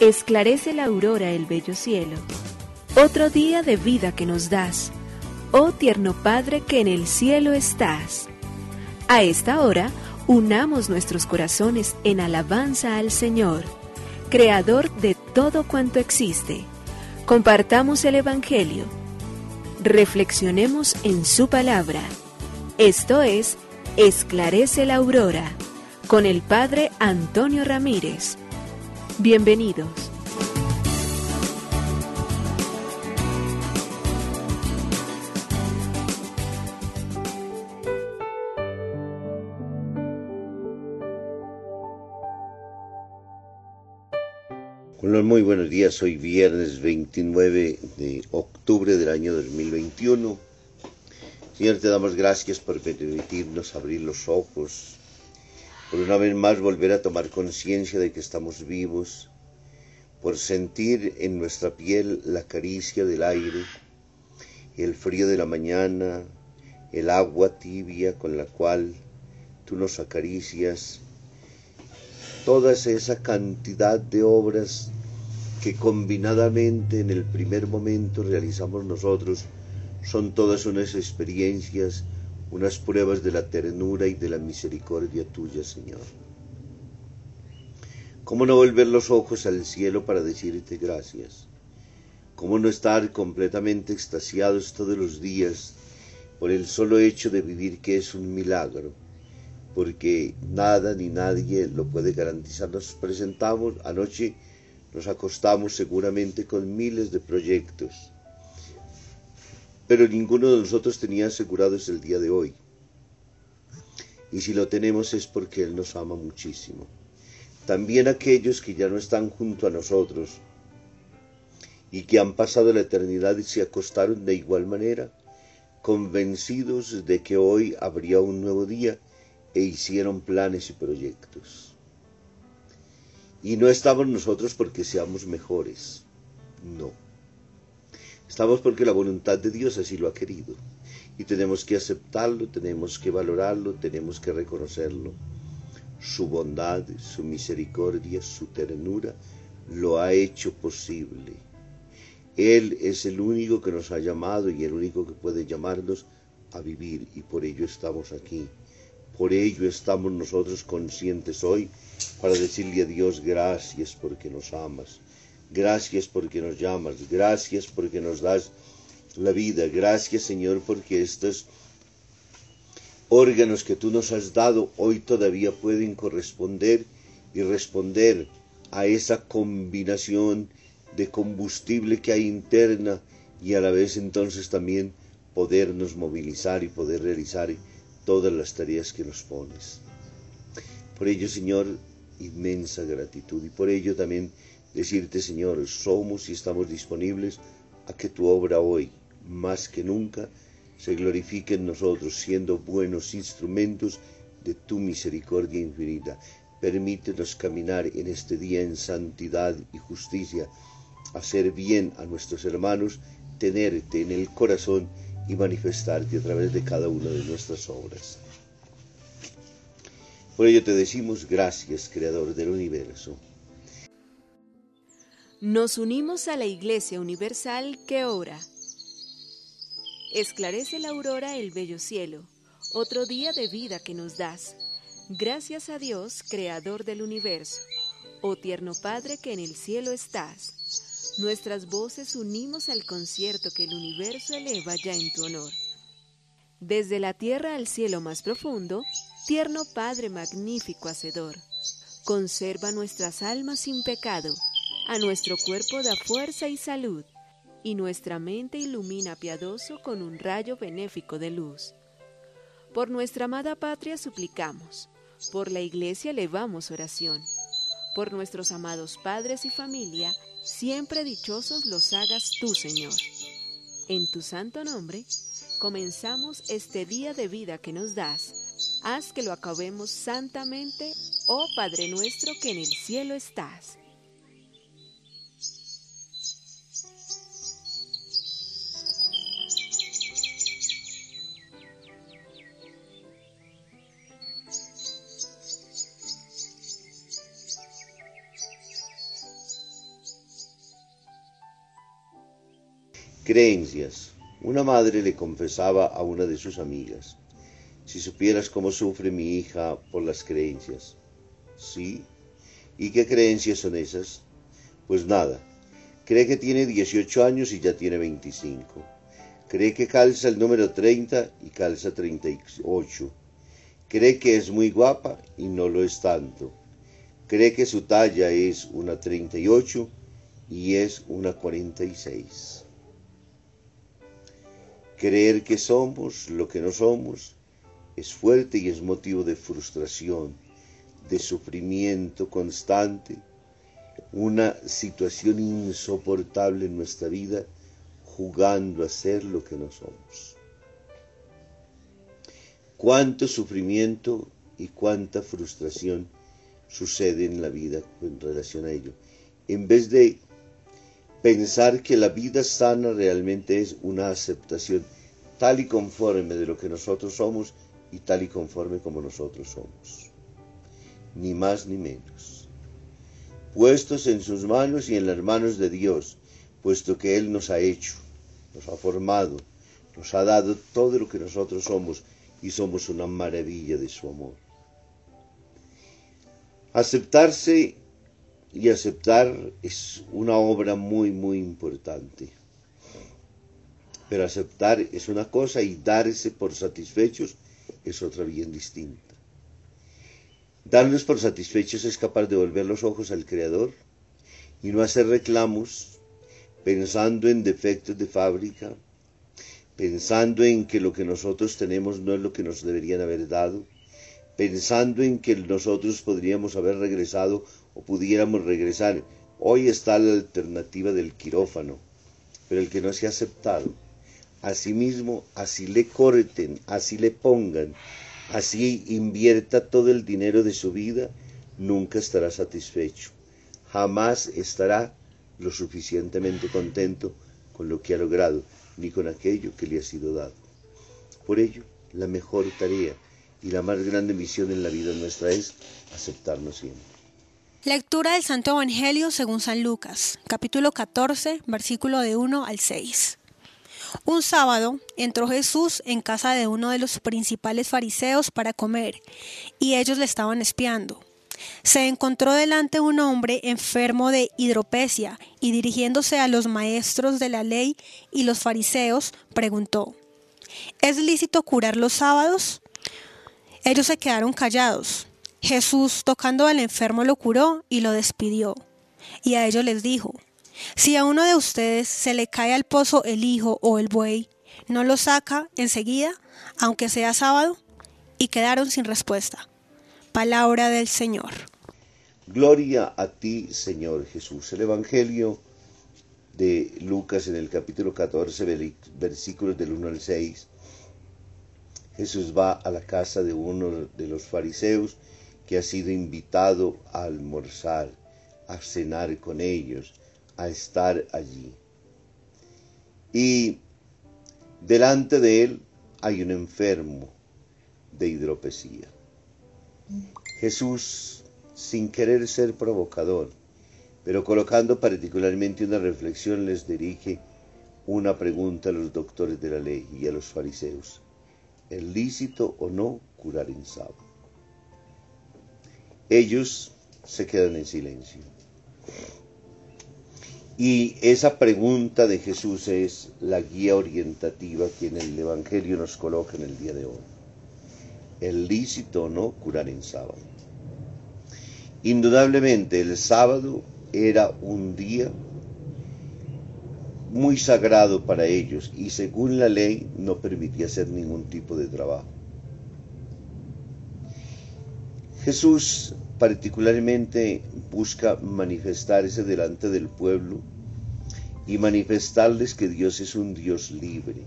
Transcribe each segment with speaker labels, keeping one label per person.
Speaker 1: Esclarece la aurora el bello cielo. Otro día de vida que nos das, oh tierno Padre que en el cielo estás. A esta hora, unamos nuestros corazones en alabanza al Señor, Creador de todo cuanto existe. Compartamos el Evangelio. Reflexionemos en su palabra. Esto es, Esclarece la Aurora, con el Padre Antonio Ramírez. Bienvenidos.
Speaker 2: Con muy buenos días, hoy viernes 29 de octubre del año 2021. Señor, te damos gracias por permitirnos abrir los ojos por una vez más volver a tomar conciencia de que estamos vivos, por sentir en nuestra piel la caricia del aire, el frío de la mañana, el agua tibia con la cual tú nos acaricias, toda esa cantidad de obras que combinadamente en el primer momento realizamos nosotros, son todas unas experiencias unas pruebas de la ternura y de la misericordia tuya, Señor. ¿Cómo no volver los ojos al cielo para decirte gracias? ¿Cómo no estar completamente extasiados todos los días por el solo hecho de vivir que es un milagro? Porque nada ni nadie lo puede garantizar. Nos presentamos, anoche nos acostamos seguramente con miles de proyectos pero ninguno de nosotros tenía asegurado es el día de hoy. Y si lo tenemos es porque Él nos ama muchísimo. También aquellos que ya no están junto a nosotros y que han pasado la eternidad y se acostaron de igual manera, convencidos de que hoy habría un nuevo día e hicieron planes y proyectos. Y no estamos nosotros porque seamos mejores, no Estamos porque la voluntad de Dios así lo ha querido. Y tenemos que aceptarlo, tenemos que valorarlo, tenemos que reconocerlo. Su bondad, su misericordia, su ternura lo ha hecho posible. Él es el único que nos ha llamado y el único que puede llamarnos a vivir y por ello estamos aquí. Por ello estamos nosotros conscientes hoy para decirle a Dios gracias porque nos amas. Gracias porque nos llamas, gracias porque nos das la vida, gracias Señor porque estos órganos que tú nos has dado hoy todavía pueden corresponder y responder a esa combinación de combustible que hay interna y a la vez entonces también podernos movilizar y poder realizar todas las tareas que nos pones. Por ello, Señor, inmensa gratitud y por ello también decirte, Señor, somos y estamos disponibles a que tu obra hoy, más que nunca, se glorifique en nosotros, siendo buenos instrumentos de tu misericordia infinita. Permítenos caminar en este día en santidad y justicia, hacer bien a nuestros hermanos, tenerte en el corazón y manifestarte a través de cada una de nuestras obras. Por ello te decimos gracias, Creador del universo.
Speaker 1: Nos unimos a la Iglesia Universal que ora. Esclarece la aurora el bello cielo, otro día de vida que nos das. Gracias a Dios, Creador del universo, oh tierno Padre que en el cielo estás. Nuestras voces unimos al concierto que el universo eleva ya en tu honor. Desde la tierra al cielo más profundo, tierno Padre magnífico Hacedor, conserva nuestras almas sin pecado a nuestro cuerpo da fuerza y salud, y nuestra mente ilumina piadoso con un rayo benéfico de luz. Por nuestra amada patria suplicamos, por la iglesia elevamos oración, por nuestros amados padres y familia, siempre dichosos los hagas tú, Señor. En tu santo nombre, comenzamos este día de vida que nos das. Haz que lo acabemos santamente, oh Padre nuestro que en el cielo estás.
Speaker 2: Creencias. Una madre le confesaba a una de sus amigas, si supieras cómo sufre mi hija por las creencias. ¿Sí? ¿Y qué creencias son esas? Pues nada, cree que tiene 18 años y ya tiene 25. Cree que calza el número 30 y calza 38. Cree que es muy guapa y no lo es tanto. Cree que su talla es una 38 y es una 46. Creer que somos lo que no somos es fuerte y es motivo de frustración, de sufrimiento constante, una situación insoportable en nuestra vida jugando a ser lo que no somos. Cuánto sufrimiento y cuánta frustración sucede en la vida en relación a ello. En vez de pensar que la vida sana realmente es una aceptación tal y conforme de lo que nosotros somos y tal y conforme como nosotros somos. Ni más ni menos. Puestos en sus manos y en las manos de Dios, puesto que Él nos ha hecho, nos ha formado, nos ha dado todo lo que nosotros somos y somos una maravilla de su amor. Aceptarse y aceptar es una obra muy, muy importante. Pero aceptar es una cosa y darse por satisfechos es otra bien distinta. Darnos por satisfechos es capaz de volver los ojos al Creador y no hacer reclamos pensando en defectos de fábrica, pensando en que lo que nosotros tenemos no es lo que nos deberían haber dado, pensando en que nosotros podríamos haber regresado o pudiéramos regresar. Hoy está la alternativa del quirófano, pero el que no se ha aceptado, asimismo, así le corten, así le pongan, así invierta todo el dinero de su vida, nunca estará satisfecho, jamás estará lo suficientemente contento con lo que ha logrado, ni con aquello que le ha sido dado. Por ello, la mejor tarea y la más grande misión en la vida nuestra es aceptarnos siempre.
Speaker 3: Lectura del Santo Evangelio según San Lucas, capítulo 14, versículo de 1 al 6. Un sábado entró Jesús en casa de uno de los principales fariseos para comer, y ellos le estaban espiando. Se encontró delante un hombre enfermo de hidropesia, y dirigiéndose a los maestros de la ley y los fariseos, preguntó, ¿Es lícito curar los sábados? Ellos se quedaron callados. Jesús, tocando al enfermo, lo curó y lo despidió. Y a ellos les dijo, si a uno de ustedes se le cae al pozo el hijo o el buey, ¿no lo saca enseguida, aunque sea sábado? Y quedaron sin respuesta. Palabra del Señor.
Speaker 2: Gloria a ti, Señor Jesús. El Evangelio de Lucas en el capítulo 14, versículos del 1 al 6. Jesús va a la casa de uno de los fariseos que ha sido invitado a almorzar, a cenar con ellos, a estar allí. Y delante de él hay un enfermo de hidropesía. Jesús, sin querer ser provocador, pero colocando particularmente una reflexión, les dirige una pregunta a los doctores de la ley y a los fariseos. ¿Es lícito o no curar en sábado? Ellos se quedan en silencio. Y esa pregunta de Jesús es la guía orientativa que en el Evangelio nos coloca en el día de hoy. ¿Es lícito o no curar en sábado? Indudablemente el sábado era un día muy sagrado para ellos y según la ley no permitía hacer ningún tipo de trabajo. Jesús particularmente busca manifestarse delante del pueblo y manifestarles que Dios es un Dios libre,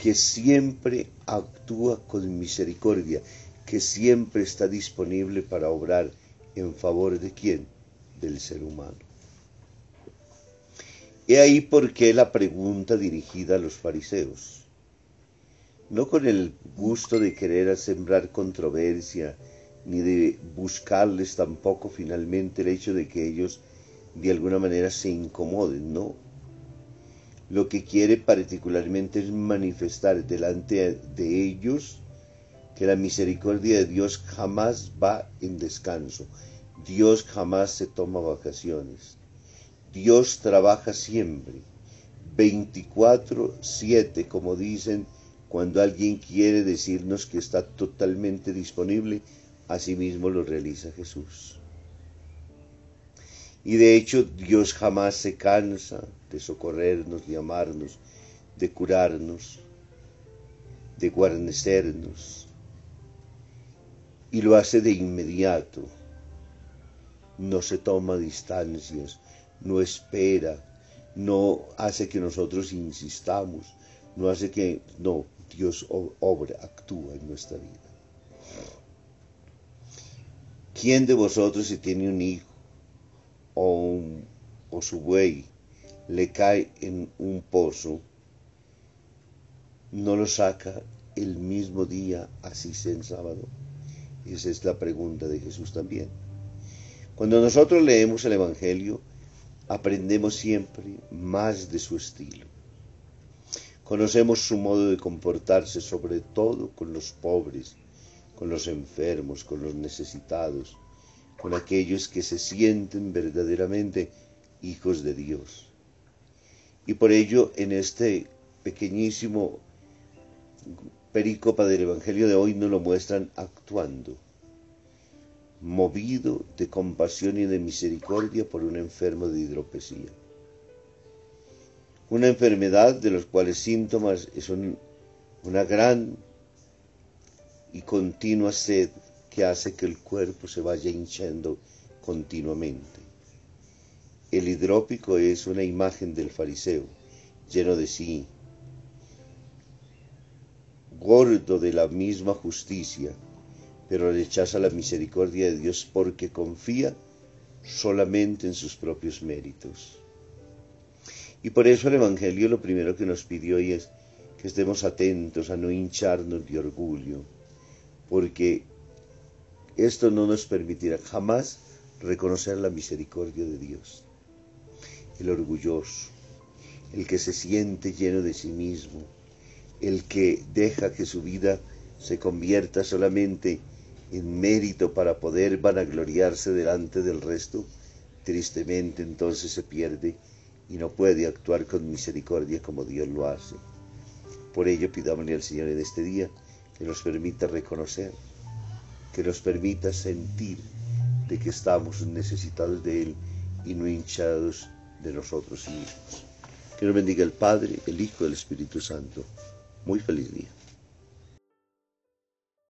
Speaker 2: que siempre actúa con misericordia, que siempre está disponible para obrar en favor de quién? Del ser humano. He ahí por qué la pregunta dirigida a los fariseos. No con el gusto de querer sembrar controversia, ni de buscarles tampoco finalmente el hecho de que ellos de alguna manera se incomoden, no. lo que quiere particularmente es manifestar delante de ellos que la misericordia de Dios jamás va en descanso. Dios jamás se toma vacaciones. Dios trabaja siempre. 24-7, como dicen cuando alguien quiere decirnos que está totalmente disponible, asimismo lo realiza Jesús. Y de hecho Dios jamás se cansa de socorrernos, de amarnos, de curarnos, de guarnecernos. Y lo hace de inmediato. No se toma distancias, no espera, no hace que nosotros insistamos, no hace que, no, Dios obra, actúa en nuestra vida. ¿Quién de vosotros si tiene un hijo o, o su buey le cae en un pozo, no lo saca el mismo día, así sea en sábado? Esa es la pregunta de Jesús también. Cuando nosotros leemos el Evangelio, aprendemos siempre más de su estilo. Conocemos su modo de comportarse, sobre todo con los pobres, con los enfermos, con los necesitados, con aquellos que se sienten verdaderamente hijos de Dios. Y por ello en este pequeñísimo perícopa del Evangelio de hoy nos lo muestran actuando movido de compasión y de misericordia por un enfermo de hidropesía. Una enfermedad de los cuales síntomas es una gran y continua sed que hace que el cuerpo se vaya hinchando continuamente. El hidrópico es una imagen del fariseo, lleno de sí, gordo de la misma justicia, pero rechaza la misericordia de Dios porque confía solamente en sus propios méritos. Y por eso el Evangelio lo primero que nos pidió hoy es que estemos atentos a no hincharnos de orgullo, porque esto no nos permitirá jamás reconocer la misericordia de Dios. El orgulloso, el que se siente lleno de sí mismo, el que deja que su vida se convierta solamente en mérito para poder vanagloriarse delante del resto, tristemente entonces se pierde y no puede actuar con misericordia como Dios lo hace. Por ello pidámosle al Señor en este día que nos permita reconocer, que nos permita sentir de que estamos necesitados de Él y no hinchados de nosotros mismos. Que nos bendiga el Padre, el Hijo y el Espíritu Santo. Muy feliz día.